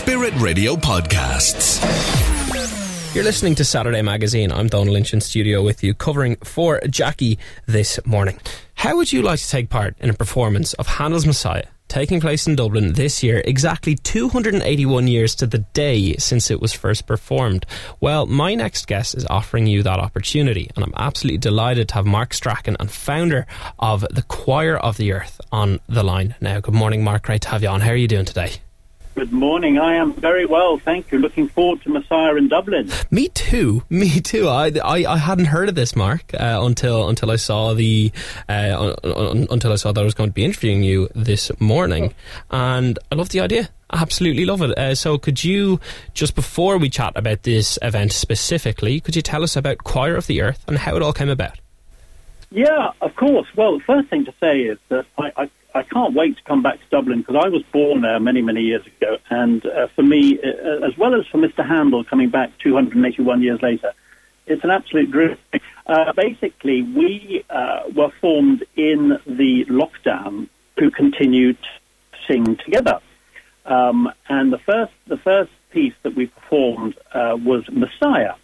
Spirit Radio Podcasts. You're listening to Saturday Magazine. I'm Donal Lynch in studio with you, covering for Jackie this morning. How would you like to take part in a performance of Handel's Messiah? Taking place in Dublin this year, exactly 281 years to the day since it was first performed. Well, my next guest is offering you that opportunity, and I'm absolutely delighted to have Mark Strachan and founder of the Choir of the Earth on the line now. Good morning, Mark. Great to have you on. How are you doing today? Good morning. I am very well, thank you. Looking forward to Messiah in Dublin. Me too. Me too. I, I, I hadn't heard of this, Mark, uh, until until I saw the uh, un, until I saw that I was going to be interviewing you this morning, and I love the idea. I Absolutely love it. Uh, so, could you just before we chat about this event specifically, could you tell us about Choir of the Earth and how it all came about? Yeah, of course. Well, the first thing to say is that I, I I can't wait to come back to Dublin because I was born there many, many years ago. And uh, for me, uh, as well as for Mr. Handel coming back 281 years later, it's an absolute dream. Uh, basically, we uh, were formed in the lockdown to continue to sing together. Um, and the first, the first piece that we performed uh, was Messiah.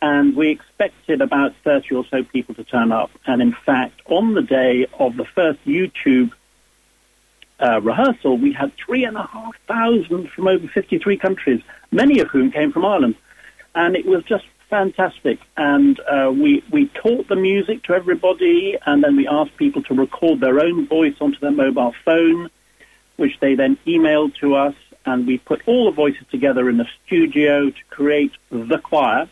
And we expected about 30 or so people to turn up. And in fact, on the day of the first YouTube uh, rehearsal, we had three and a half thousand from over 53 countries, many of whom came from Ireland. And it was just fantastic. And uh, we, we taught the music to everybody, and then we asked people to record their own voice onto their mobile phone, which they then emailed to us. And we put all the voices together in the studio to create the choir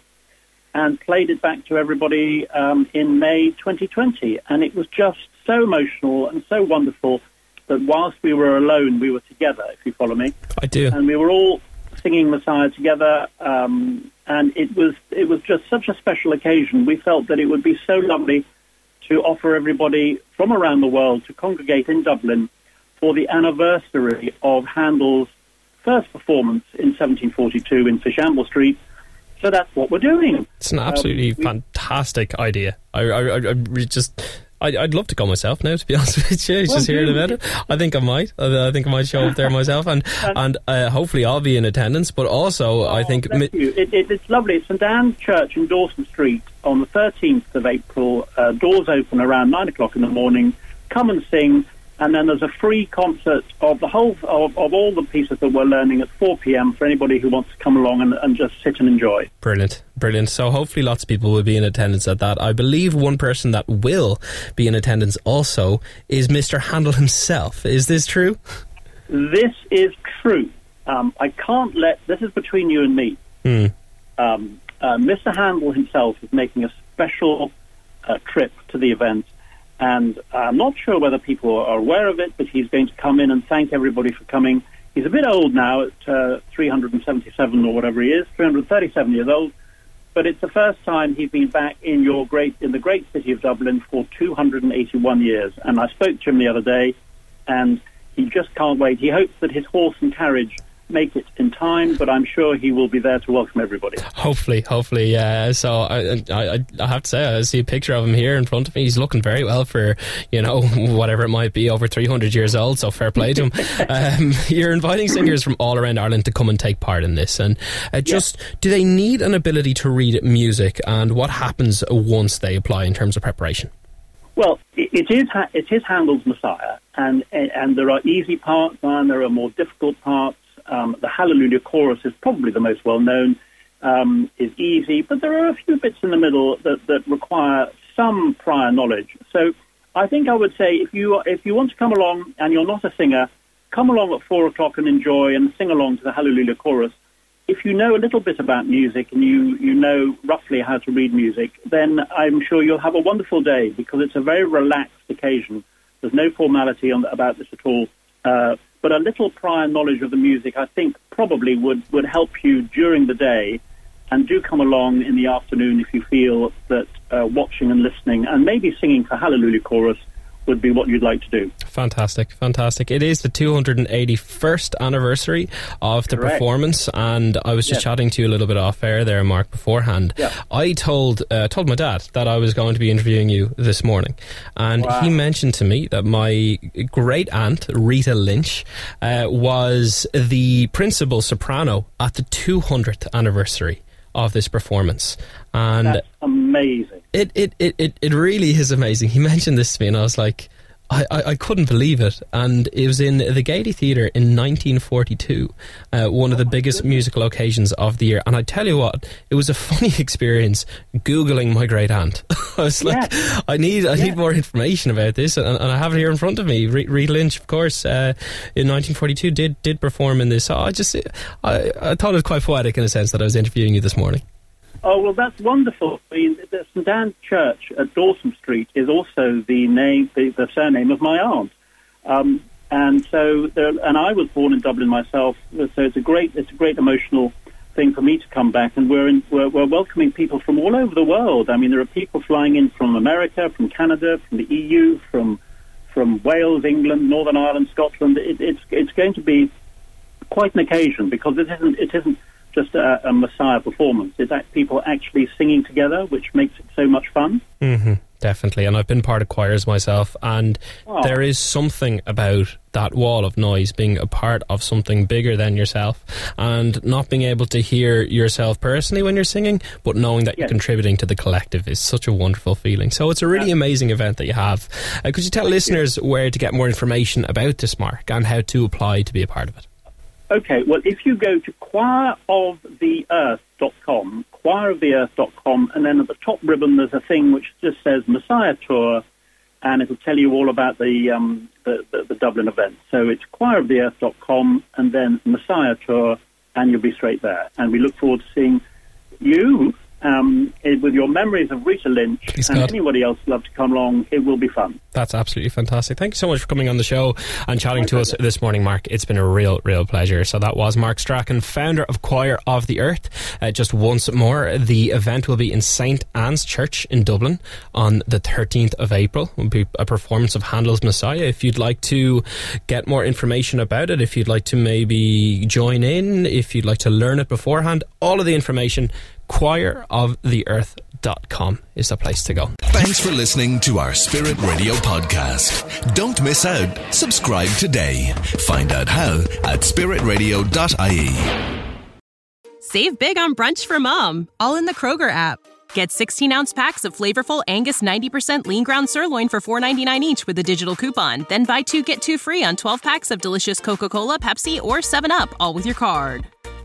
and played it back to everybody um, in May 2020. And it was just so emotional and so wonderful that whilst we were alone, we were together, if you follow me. I do. And we were all singing Messiah together. Um, and it was, it was just such a special occasion. We felt that it would be so lovely to offer everybody from around the world to congregate in Dublin for the anniversary of Handel's first performance in 1742 in Fishamble Street. So that's what we're doing. It's an absolutely um, fantastic idea. I, I, I, just I'd, I'd love to go myself now. To be honest with you, just hearing about it, I think I might. I, think I might show up there myself, and and uh, hopefully I'll be in attendance. But also, oh, I think mi- it, it, it's lovely. It's St Anne's Church in Dawson Street on the 13th of April. Uh, doors open around nine o'clock in the morning. Come and sing and then there's a free concert of the whole of, of all the pieces that we're learning at 4 p.m. for anybody who wants to come along and, and just sit and enjoy. Brilliant, brilliant. So hopefully lots of people will be in attendance at that. I believe one person that will be in attendance also is Mr. Handel himself. Is this true? This is true. Um, I can't let this is between you and me. Mm. Um, uh, Mr. Handel himself is making a special uh, trip to the event and I'm not sure whether people are aware of it, but he's going to come in and thank everybody for coming. He's a bit old now, at uh, 377 or whatever he is, 337 years old. But it's the first time he's been back in your great in the great city of Dublin for 281 years. And I spoke to him the other day, and he just can't wait. He hopes that his horse and carriage make it in time, but I'm sure he will be there to welcome everybody. Hopefully, hopefully, yeah. So I, I, I have to say, I see a picture of him here in front of me. He's looking very well for you know whatever it might be, over 300 years old. So fair play to him. um, you're inviting singers from all around Ireland to come and take part in this, and uh, just do they need an ability to read music, and what happens once they apply in terms of preparation? Well, it is it is Handel's Messiah, and and there are easy parts and there are more difficult parts. Um, the Hallelujah chorus is probably the most well known, um, is easy, but there are a few bits in the middle that, that require some prior knowledge. So I think I would say if you if you want to come along and you're not a singer, come along at four o'clock and enjoy and sing along to the Hallelujah chorus. If you know a little bit about music and you, you know roughly how to read music, then I'm sure you'll have a wonderful day because it's a very relaxed occasion. There's no formality on, about this at all. Uh, but a little prior knowledge of the music, I think, probably would, would help you during the day. And do come along in the afternoon if you feel that uh, watching and listening and maybe singing for Hallelujah Chorus would be what you'd like to do. Fantastic, fantastic. It is the 281st anniversary of the Correct. performance, and I was just Yes. chatting to you a little bit off air there, Mark, beforehand. Yeah. I told uh, told my dad that I was going to be interviewing you this morning, and Wow. he mentioned to me that my great aunt Rita Lynch uh, was the principal soprano at the 200th anniversary of this performance, and That's amazing. it, it, it, it, it really is amazing. He mentioned this to me, and I was like, I, I, I couldn't believe it. And it was in the Gaiety Theatre in 1942, uh, one of the biggest musical occasions of the year. And I tell you what, it was a funny experience Googling my great aunt. I was like, I need I need more information about this, and, and I have it here in front of me. Re- Reed Lynch, of course, uh, in 1942 did did perform in this. So I just I, I thought it was quite poetic in a sense that I was interviewing you this morning. Oh, well, that's wonderful. I mean, the St Anne's Church at Dawson Street is also the name, the, the surname of my aunt. Um, and so, there, and I was born in Dublin myself, so it's a great, it's a great emotional thing for me to come back. And we're, in, we're, we're welcoming people from all over the world. I mean, there are people flying in from America, from Canada, from the EU, from from Wales, England, Northern Ireland, Scotland. It, it's it's going to be quite an occasion because it isn't it isn't just a, a Messiah performance. It's act- people actually singing together, which makes it so much fun. hmm definitely. And I've been part of choirs myself, and Oh. there is something about that wall of noise being a part of something bigger than yourself, and not being able to hear yourself personally when you're singing, but knowing that you're contributing to the collective is such a wonderful feeling. So it's a really amazing event that you have. Uh, could you tell listeners where to get more information about this mark and how to apply to be a part of it? Okay, well, if you go to choiroftheearth.com, choiroftheearth.com, and then at the top ribbon there's a thing which just says Messiah Tour, and it'll tell you all about the, um, the, the, the Dublin event. So it's choiroftheearth.com, and then Messiah Tour, and you'll be straight there. And we look forward to seeing you um, with your memories of Rita Lynch, Please and God. anybody else love to come along. It will be fun. That's absolutely fantastic. Thank you so much for coming on the show and chatting to us this morning, Mark. It's been a real, real pleasure. So that was Mark Strachan, founder of Choir of the Earth. Uh, just once more, the event will be in St Anne's Church in Dublin on the 13th of April. It will be a performance of Handel's Messiah. If you'd like to get more information about it, if you'd like to maybe join in, if you'd like to learn it beforehand, all of the information, choiroftheearth.com is the place to go. Thanks for listening to our Spirit Radio podcast. Don't miss out. Subscribe today. Find out how at spiritradio.ie. Save big on brunch for mom, all in the Kroger app. Get 16 ounce packs of flavorful Angus 90% lean ground sirloin for $4.99 each with a digital coupon. Then buy two get two free on 12 packs of delicious Coca Cola, Pepsi, or 7UP, all with your card.